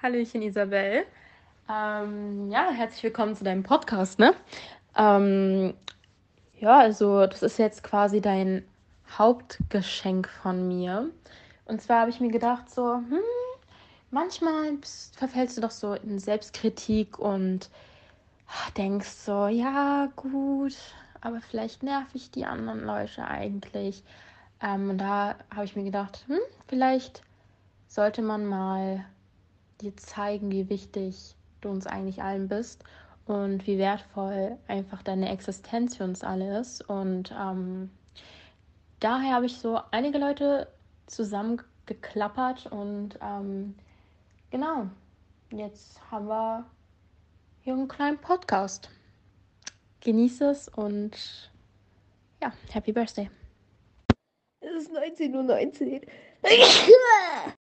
Hallöchen Isabel. Ähm, ja, herzlich willkommen zu deinem Podcast, ne? Ähm, ja, also das ist jetzt quasi dein Hauptgeschenk von mir. Und zwar habe ich mir gedacht, so, hm, manchmal verfällst du doch so in Selbstkritik und denkst so, ja, gut, aber vielleicht nerv ich die anderen Leute eigentlich. Ähm, und da habe ich mir gedacht, hm, vielleicht sollte man mal dir zeigen, wie wichtig du uns eigentlich allen bist und wie wertvoll einfach deine Existenz für uns alle ist. Und ähm, daher habe ich so einige Leute zusammengeklappert und ähm, genau, jetzt haben wir hier einen kleinen Podcast. Genieße es und ja, Happy Birthday. Es ist 19.19 Uhr.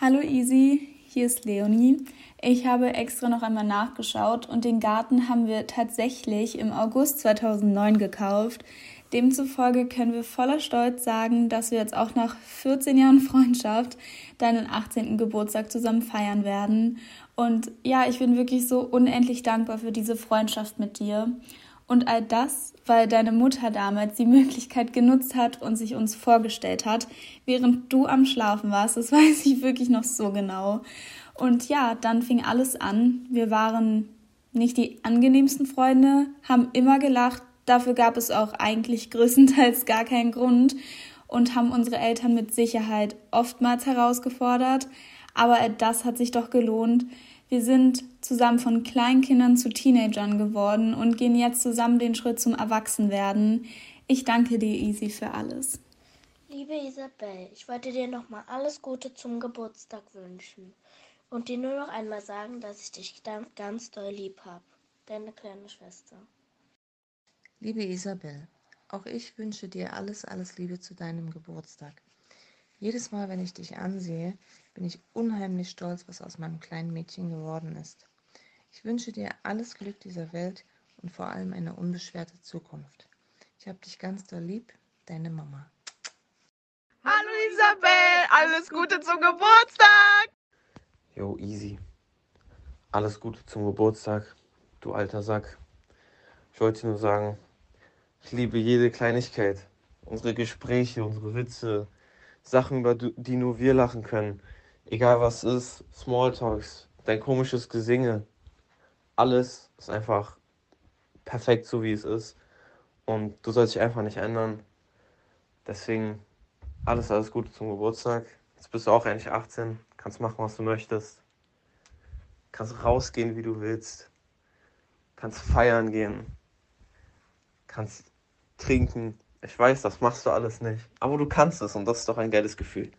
Hallo Easy, hier ist Leonie. Ich habe extra noch einmal nachgeschaut und den Garten haben wir tatsächlich im August 2009 gekauft. Demzufolge können wir voller Stolz sagen, dass wir jetzt auch nach 14 Jahren Freundschaft deinen 18. Geburtstag zusammen feiern werden. Und ja, ich bin wirklich so unendlich dankbar für diese Freundschaft mit dir. Und all das, weil deine Mutter damals die Möglichkeit genutzt hat und sich uns vorgestellt hat, während du am Schlafen warst. Das weiß ich wirklich noch so genau. Und ja, dann fing alles an. Wir waren nicht die angenehmsten Freunde, haben immer gelacht. Dafür gab es auch eigentlich größtenteils gar keinen Grund und haben unsere Eltern mit Sicherheit oftmals herausgefordert. Aber das hat sich doch gelohnt. Wir sind zusammen von Kleinkindern zu Teenagern geworden und gehen jetzt zusammen den Schritt zum Erwachsenwerden. Ich danke dir, Easy, für alles. Liebe Isabel, ich wollte dir nochmal alles Gute zum Geburtstag wünschen und dir nur noch einmal sagen, dass ich dich ganz doll lieb habe. Deine kleine Schwester. Liebe Isabel, auch ich wünsche dir alles, alles Liebe zu deinem Geburtstag. Jedes Mal, wenn ich dich ansehe, bin ich unheimlich stolz, was aus meinem kleinen Mädchen geworden ist. Ich wünsche dir alles Glück dieser Welt und vor allem eine unbeschwerte Zukunft. Ich habe dich ganz doll lieb, deine Mama. Hallo Isabel, alles Gute zum Geburtstag! Jo, easy. Alles Gute zum Geburtstag, du alter Sack. Ich wollte nur sagen, ich liebe jede Kleinigkeit. Unsere Gespräche, unsere Witze, Sachen, über die nur wir lachen können. Egal was ist, Smalltalks, dein komisches Gesinge. Alles ist einfach perfekt so wie es ist. Und du sollst dich einfach nicht ändern. Deswegen alles, alles Gute zum Geburtstag. Jetzt bist du auch endlich 18, kannst machen, was du möchtest. Kannst rausgehen, wie du willst. Kannst feiern gehen. Kannst trinken. Ich weiß, das machst du alles nicht. Aber du kannst es und das ist doch ein geiles Gefühl.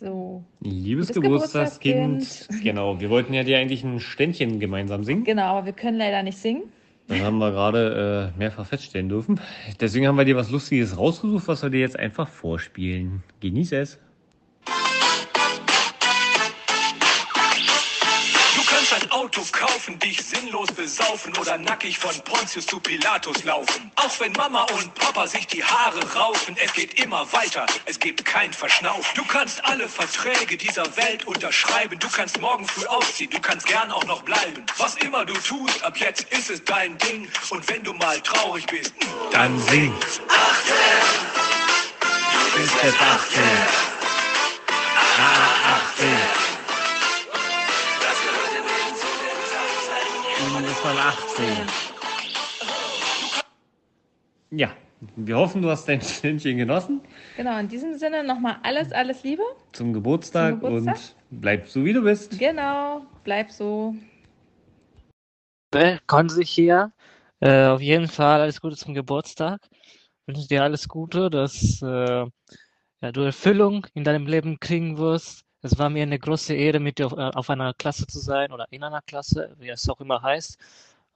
So. Liebes, Liebes Geburtstagskind. Geburtstagskind. Genau, wir wollten ja dir eigentlich ein Ständchen gemeinsam singen. Genau, aber wir können leider nicht singen. Das haben wir gerade äh, mehrfach feststellen dürfen. Deswegen haben wir dir was Lustiges rausgesucht, was wir dir jetzt einfach vorspielen. Genieße es. Auto kaufen, dich sinnlos besaufen oder nackig von Pontius zu Pilatus laufen. Auch wenn Mama und Papa sich die Haare raufen, es geht immer weiter, es gibt kein Verschnaufen. Du kannst alle Verträge dieser Welt unterschreiben, du kannst morgen früh ausziehen, du kannst gern auch noch bleiben. Was immer du tust, ab jetzt ist es dein Ding. Und wenn du mal traurig bist, dann sing. 18! Du bist jetzt 18. und ist man 18. Ja, wir hoffen, du hast dein Ständchen genossen. Genau, in diesem Sinne nochmal alles, alles Liebe. Zum Geburtstag, Zum Geburtstag. und bleib so, wie du bist. Genau, bleib so. Konzi hier. Äh, auf jeden Fall alles Gute zum Geburtstag. Ich wünsche dir alles Gute, dass äh, ja, du Erfüllung in deinem Leben kriegen wirst es war mir eine große Ehre, mit dir auf, äh, auf einer Klasse zu sein oder in einer Klasse, wie es auch immer heißt.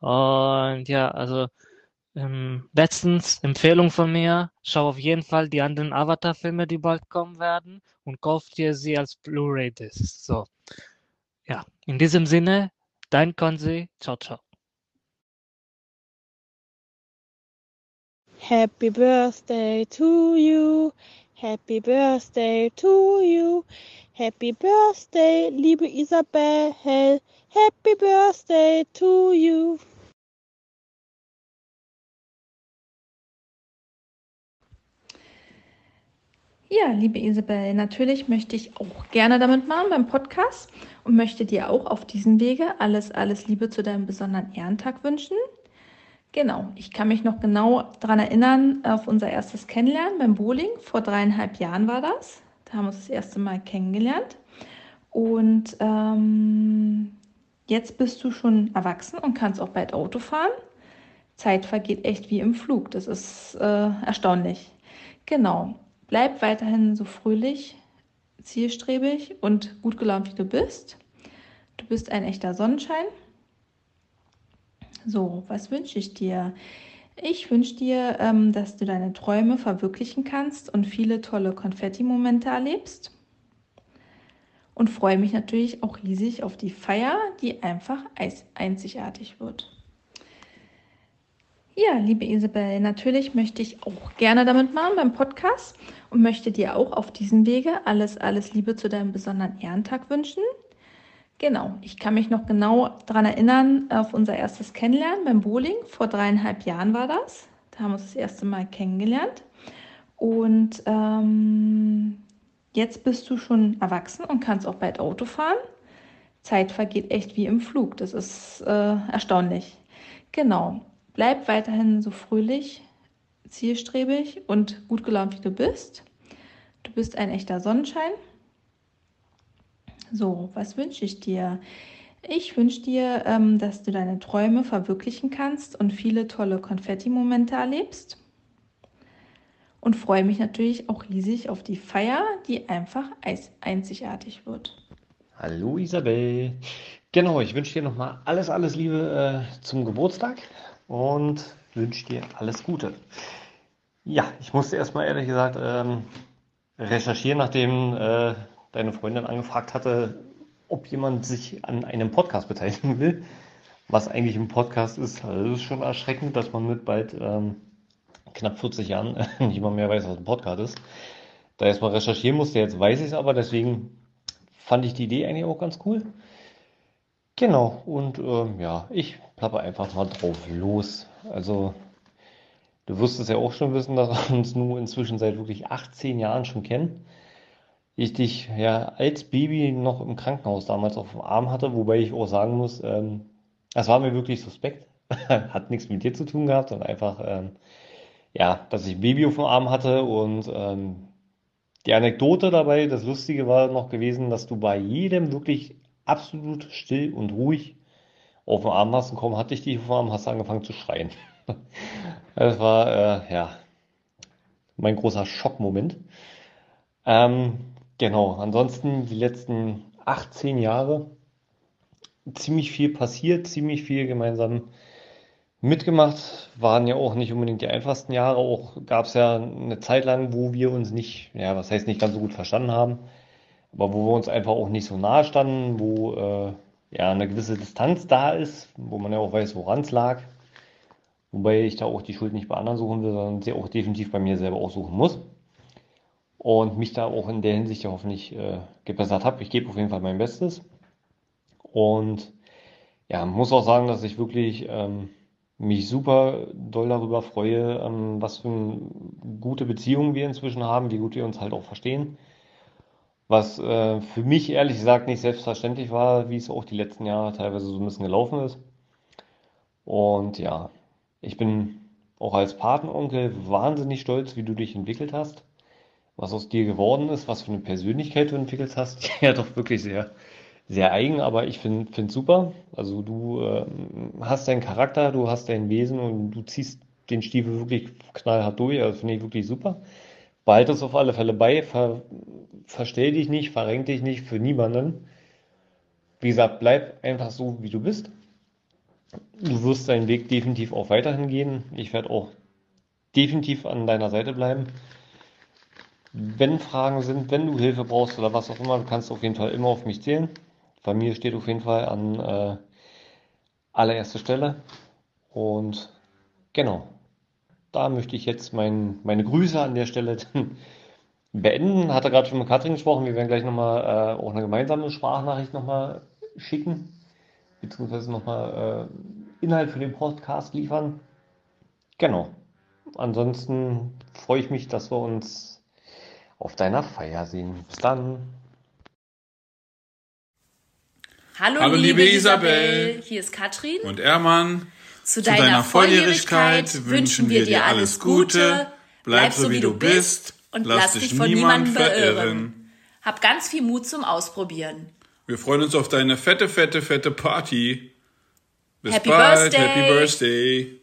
Und ja, also ähm, letztens Empfehlung von mir, schau auf jeden Fall die anderen Avatar-Filme, die bald kommen werden und kauf dir sie als Blu-ray-Disc. So, ja, in diesem Sinne, dein Konzi, ciao, ciao. Happy birthday to you. Happy Birthday to you. Happy Birthday, liebe Isabel. Happy Birthday to you. Ja, liebe Isabel, natürlich möchte ich auch gerne damit machen beim Podcast und möchte dir auch auf diesem Wege alles, alles Liebe zu deinem besonderen Ehrentag wünschen. Genau, ich kann mich noch genau daran erinnern, auf unser erstes Kennenlernen beim Bowling. Vor dreieinhalb Jahren war das. Da haben wir uns das erste Mal kennengelernt. Und ähm, jetzt bist du schon erwachsen und kannst auch bald Auto fahren. Zeit vergeht echt wie im Flug. Das ist äh, erstaunlich. Genau. Bleib weiterhin so fröhlich, zielstrebig und gut gelaunt, wie du bist. Du bist ein echter Sonnenschein. So, was wünsche ich dir? Ich wünsche dir, ähm, dass du deine Träume verwirklichen kannst und viele tolle Konfetti-Momente erlebst. Und freue mich natürlich auch riesig auf die Feier, die einfach einzigartig wird. Ja, liebe Isabel, natürlich möchte ich auch gerne damit machen beim Podcast und möchte dir auch auf diesem Wege alles, alles Liebe zu deinem besonderen Ehrentag wünschen. Genau, ich kann mich noch genau daran erinnern, auf unser erstes Kennenlernen beim Bowling. Vor dreieinhalb Jahren war das. Da haben wir uns das erste Mal kennengelernt. Und ähm, jetzt bist du schon erwachsen und kannst auch bald Auto fahren. Zeit vergeht echt wie im Flug. Das ist äh, erstaunlich. Genau. Bleib weiterhin so fröhlich, zielstrebig und gut gelaunt, wie du bist. Du bist ein echter Sonnenschein. So, was wünsche ich dir? Ich wünsche dir, ähm, dass du deine Träume verwirklichen kannst und viele tolle Konfetti-Momente erlebst. Und freue mich natürlich auch riesig auf die Feier, die einfach einzigartig wird. Hallo Isabel. Genau, ich wünsche dir nochmal alles, alles Liebe äh, zum Geburtstag und wünsche dir alles Gute. Ja, ich musste erstmal ehrlich gesagt ähm, recherchieren, nachdem äh, deine Freundin angefragt hatte, ob jemand sich an einem Podcast beteiligen will. Was eigentlich ein Podcast ist, also ist schon erschreckend, dass man mit bald ähm, knapp 40 Jahren nicht mal mehr weiß, was ein Podcast ist. Da erstmal recherchieren musste, jetzt weiß ich es aber, deswegen fand ich die Idee eigentlich auch ganz cool. Genau, und ähm, ja, ich plappe einfach mal drauf los. Also, du wirst es ja auch schon wissen, dass wir uns nun inzwischen seit wirklich 18 Jahren schon kennen. Ich dich ja als Baby noch im Krankenhaus damals auf dem Arm hatte, wobei ich auch sagen muss, ähm, das war mir wirklich suspekt. Hat nichts mit dir zu tun gehabt, sondern einfach, ähm, ja, dass ich ein Baby auf dem Arm hatte und ähm, die Anekdote dabei, das Lustige war noch gewesen, dass du bei jedem wirklich absolut still und ruhig auf dem Arm hast und kaum hatte ich dich auf dem Arm, hast angefangen zu schreien. Das war, äh, ja, mein großer Schockmoment. Ähm, genau, ansonsten die letzten 18 Jahre ziemlich viel passiert, ziemlich viel gemeinsam mitgemacht. Waren ja auch nicht unbedingt die einfachsten Jahre. Auch gab es ja eine Zeit lang, wo wir uns nicht, ja, was heißt nicht ganz so gut verstanden haben aber wo wir uns einfach auch nicht so nahe standen, wo äh, ja eine gewisse Distanz da ist, wo man ja auch weiß, woran es lag. Wobei ich da auch die Schuld nicht bei anderen suchen will, sondern sie auch definitiv bei mir selber auch suchen muss. Und mich da auch in der Hinsicht ja hoffentlich äh, gebessert habe. Ich gebe auf jeden Fall mein Bestes. Und ja, muss auch sagen, dass ich wirklich ähm, mich super doll darüber freue, ähm, was für eine gute Beziehung wir inzwischen haben, wie gut wir uns halt auch verstehen was äh, für mich ehrlich gesagt nicht selbstverständlich war, wie es auch die letzten Jahre teilweise so ein bisschen gelaufen ist. Und ja, ich bin auch als Patenonkel wahnsinnig stolz, wie du dich entwickelt hast, was aus dir geworden ist, was für eine Persönlichkeit du entwickelt hast. Ja, doch wirklich sehr, sehr eigen, aber ich finde es super. Also du äh, hast deinen Charakter, du hast dein Wesen und du ziehst den Stiefel wirklich knallhart durch. Also finde ich wirklich super. Behalte es auf alle Fälle bei, ver, verstell dich nicht, verrenk dich nicht für niemanden. Wie gesagt, bleib einfach so, wie du bist. Du wirst deinen Weg definitiv auch weiterhin gehen. Ich werde auch definitiv an deiner Seite bleiben. Wenn Fragen sind, wenn du Hilfe brauchst oder was auch immer, du kannst auf jeden Fall immer auf mich zählen. Familie steht auf jeden Fall an äh, allererster Stelle. Und genau, da möchte ich jetzt mein, meine Grüße an der Stelle beenden. Hatte gerade schon mit Katrin gesprochen. Wir werden gleich nochmal äh, auch eine gemeinsame Sprachnachricht nochmal schicken, beziehungsweise nochmal äh, Inhalt für den Podcast liefern. Genau. Ansonsten freue ich mich, dass wir uns auf deiner Feier sehen. Bis dann. Hallo, Hallo, liebe, liebe Isabel. Isabel. Hier ist Katrin. Und Ermann, Zu zu deiner, deiner Volljährigkeit Volljährigkeit wünschen wir dir alles Gute. Bleib so wie du bist und lass dich von niemand niemandem verirren. beirren. Hab ganz viel Mut zum Ausprobieren. Wir freuen uns auf deine fette, fette, fette Party. Bis Happy bald. Birthday. Happy Birthday.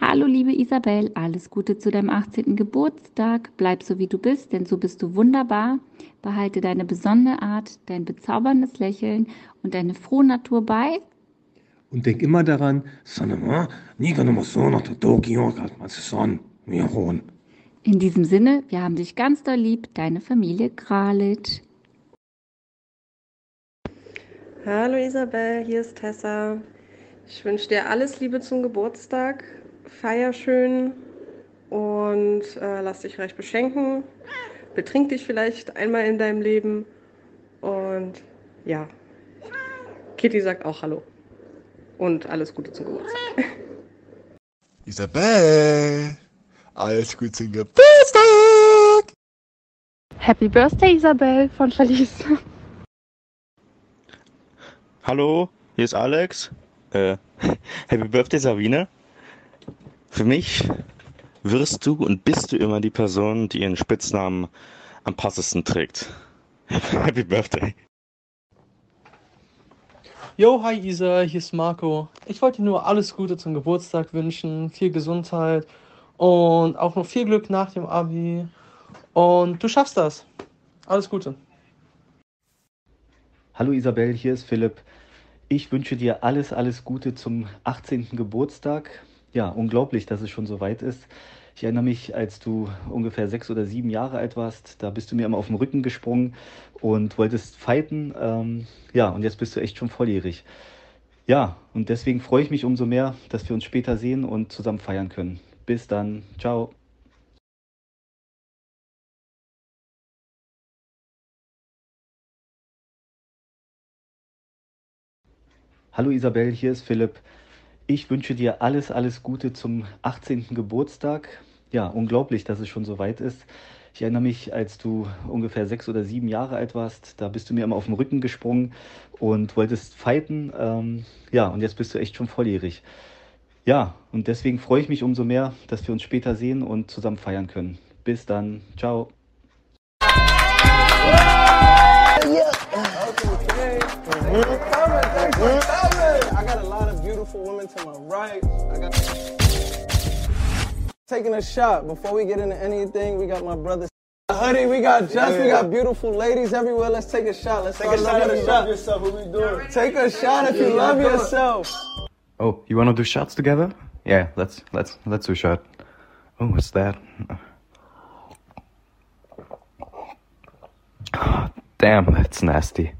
Hallo liebe Isabel, alles Gute zu deinem 18. Geburtstag. Bleib so wie du bist, denn so bist du wunderbar. Behalte deine besondere Art, dein bezauberndes Lächeln und deine frohe Natur bei. Und denk immer daran, Mihon. In diesem Sinne, wir haben dich ganz doll lieb, deine Familie Kralitsch. Hallo Isabel, hier ist Tessa. Ich wünsche dir alles Liebe zum Geburtstag. Feier schön und äh, lass dich reich beschenken. Betrink dich vielleicht einmal in deinem Leben. Und ja, Kitty sagt auch Hallo. Und alles Gute zum Geburtstag. Isabel, alles gut zum Geburtstag! Happy Birthday, Isabel von Verlies. Hallo, hier ist Alex. Äh, Happy Birthday, Sabine. Für mich wirst du und bist du immer die Person, die ihren Spitznamen am passesten trägt. Happy Birthday. Yo, hi Isa, hier ist Marco. Ich wollte dir nur alles Gute zum Geburtstag wünschen, viel Gesundheit und auch noch viel Glück nach dem Abi. Und du schaffst das. Alles Gute. Hallo Isabel, hier ist Philipp. Ich wünsche dir alles, alles Gute zum 18. Geburtstag. Ja, unglaublich, dass es schon so weit ist. Ich erinnere mich, als du ungefähr sechs oder sieben Jahre alt warst, da bist du mir immer auf den Rücken gesprungen und wolltest fighten. Ähm, ja, und jetzt bist du echt schon volljährig. Ja, und deswegen freue ich mich umso mehr, dass wir uns später sehen und zusammen feiern können. Bis dann. Ciao. Hallo Isabel, hier ist Philipp. Ich wünsche dir alles, alles Gute zum 18. Geburtstag. Ja, unglaublich, dass es schon so weit ist. Ich erinnere mich, als du ungefähr sechs oder sieben Jahre alt warst, da bist du mir immer auf den Rücken gesprungen und wolltest fighten. Ähm, ja, und jetzt bist du echt schon volljährig. Ja, und deswegen freue ich mich umso mehr, dass wir uns später sehen und zusammen feiern können. Bis dann. Ciao. Lot of beautiful women to my right. I got taking a shot before we get into anything. We got my brother. Hoodie, we got Just, we got beautiful ladies everywhere. Let's take a shot. Let's Take a shot if you a love yourself. What we doing? Take a shot if you Yeah, love yourself. Oh, you want to do shots together? Yeah, let's let's let's do a shot. Oh, what's that? Damn, that's nasty.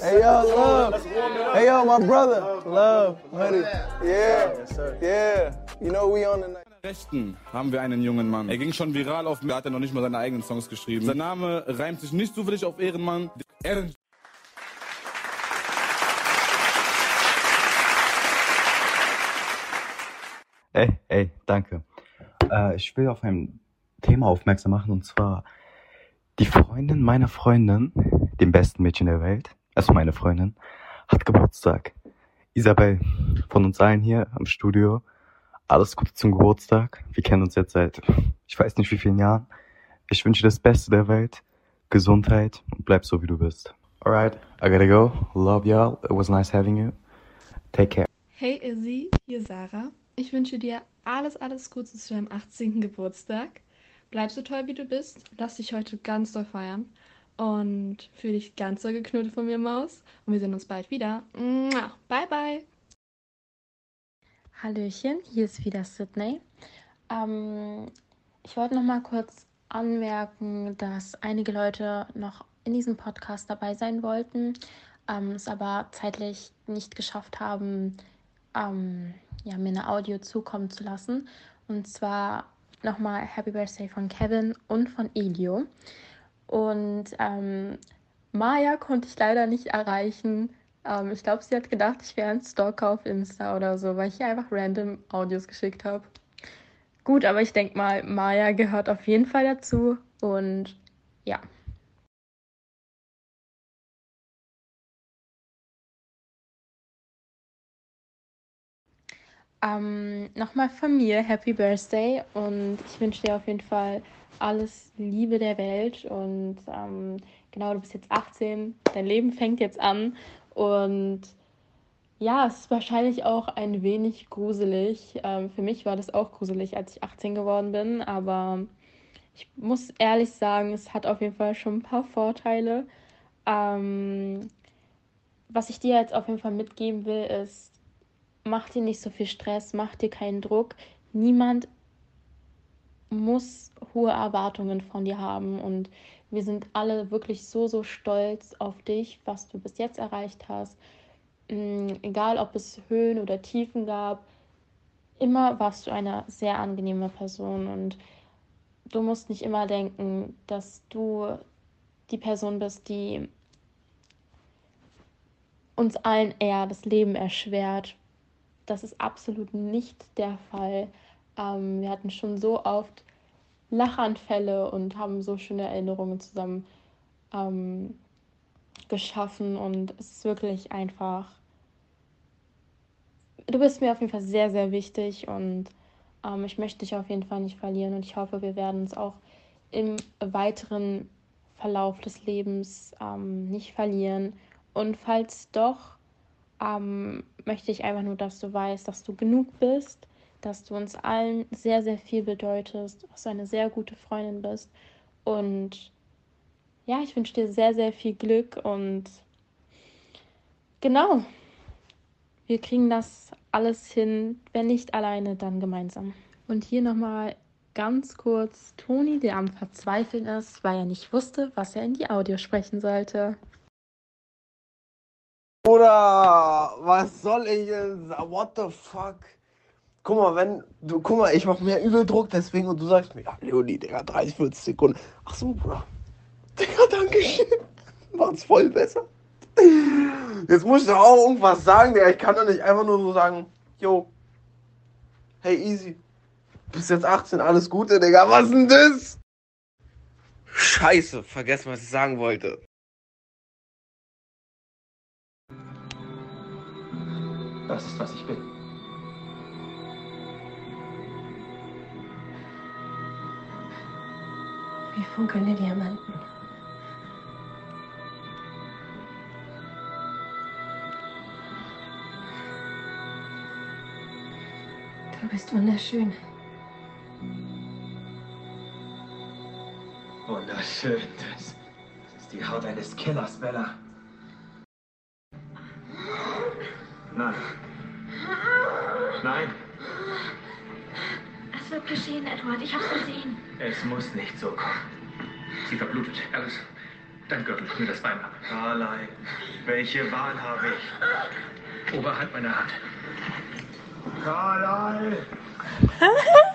Hey yo, love. Hey yo, my brother. Love, hoodie. Yeah, yeah. You know we on the night. Rechten haben wir einen jungen Mann. Er ging schon viral auf mir, hat er noch nicht mal seine eigenen Songs geschrieben. Sein Name reimt sich nicht zufällig auf Ehrenmann. Ehren Ey, ey, danke. Äh, ich will auf ein Thema aufmerksam machen und zwar die Freundin meiner Freundin, dem besten Mädchen der Welt, also meine Freundin, hat Geburtstag. Isabel, von uns allen hier am Studio, alles Gute zum Geburtstag. Wir kennen uns jetzt seit ich weiß nicht wie vielen Jahren. Ich wünsche dir das Beste der Welt, Gesundheit und bleib so wie du bist. Alright, I gotta go. Love y'all. It was nice having you. Take care. Hey Izzy, hier Sarah. Ich wünsche dir alles, alles Gute zu deinem 18. Geburtstag. Bleib so toll, wie du bist. Lass dich heute ganz doll feiern. Und fühl dich ganz doll geknuddelt von mir, Maus. Und wir sehen uns bald wieder. Bye, bye. Hallöchen, hier ist wieder Sydney. Ähm, ich wollte noch mal kurz anmerken, dass einige Leute noch in diesem Podcast dabei sein wollten, ähm, es aber zeitlich nicht geschafft haben, ähm, ja, mir eine Audio zukommen zu lassen. Und zwar nochmal Happy Birthday von Kevin und von Elio. Und ähm, Maya konnte ich leider nicht erreichen. Ähm, ich glaube, sie hat gedacht, ich wäre ein Stalker auf Insta oder so, weil ich ihr einfach random Audios geschickt habe. Gut, aber ich denke mal, Maya gehört auf jeden Fall dazu. Und ja. Ähm, nochmal von mir Happy Birthday und ich wünsche dir auf jeden Fall alles Liebe der Welt und ähm, genau, du bist jetzt 18, dein Leben fängt jetzt an und ja, es ist wahrscheinlich auch ein wenig gruselig. Ähm, für mich war das auch gruselig, als ich 18 geworden bin, aber ich muss ehrlich sagen, es hat auf jeden Fall schon ein paar Vorteile. Ähm, was ich dir jetzt auf jeden Fall mitgeben will, ist, mach dir nicht so viel Stress, mach dir keinen Druck. Niemand muss hohe Erwartungen von dir haben und wir sind alle wirklich so, so stolz auf dich, was du bis jetzt erreicht hast. Mm, egal, ob es Höhen oder Tiefen gab, immer warst du eine sehr angenehme Person und du musst nicht immer denken, dass du die Person bist, die uns allen eher das Leben erschwert, das ist absolut nicht der Fall. Ähm, wir hatten schon so oft Lachanfälle und haben so schöne Erinnerungen zusammen ähm, geschaffen und es ist wirklich einfach. Du bist mir auf jeden Fall sehr, sehr wichtig und ähm, ich möchte dich auf jeden Fall nicht verlieren und ich hoffe, wir werden uns auch im weiteren Verlauf des Lebens ähm, nicht verlieren. Und falls doch, ähm, möchte ich einfach nur, dass du weißt, dass du genug bist, dass du uns allen sehr, sehr viel bedeutest, dass du eine sehr gute Freundin bist. Und ja, ich wünsche dir sehr, sehr viel Glück und genau, wir kriegen das alles hin, wenn nicht alleine, dann gemeinsam. Und hier nochmal ganz kurz Toni, der am Verzweifeln ist, weil er nicht wusste, was er in die Audio sprechen sollte. Oder was soll ich jetzt? What the fuck? Guck mal, wenn du, guck mal, ich mach mir übel Druck deswegen und du sagst mir, ja, Leonie, Digga, 30, 40 Sekunden. Ach so, Bruder. Digga, danke schön. Macht's voll besser. Jetzt muss ich doch auch irgendwas sagen, Digga. Ich kann doch nicht einfach nur so sagen, yo, hey, easy. Bist jetzt 18, alles Gute, Digga. Was denn das? Scheiße, vergessen, was ich sagen wollte. Das ist, was ich bin. Wie funkelnde Diamanten. Du bist wunderschön. Wunderschön. Das ist die Haut eines Killers, Bella. Nein. Edward. Ich hab's gesehen. es muss nicht so kommen. Sie verblutet. Alice, dein Gürtel, mir das Bein ab. Carlyle, welche Wahl habe ich? Oberhalb meiner Hand. Carlyle!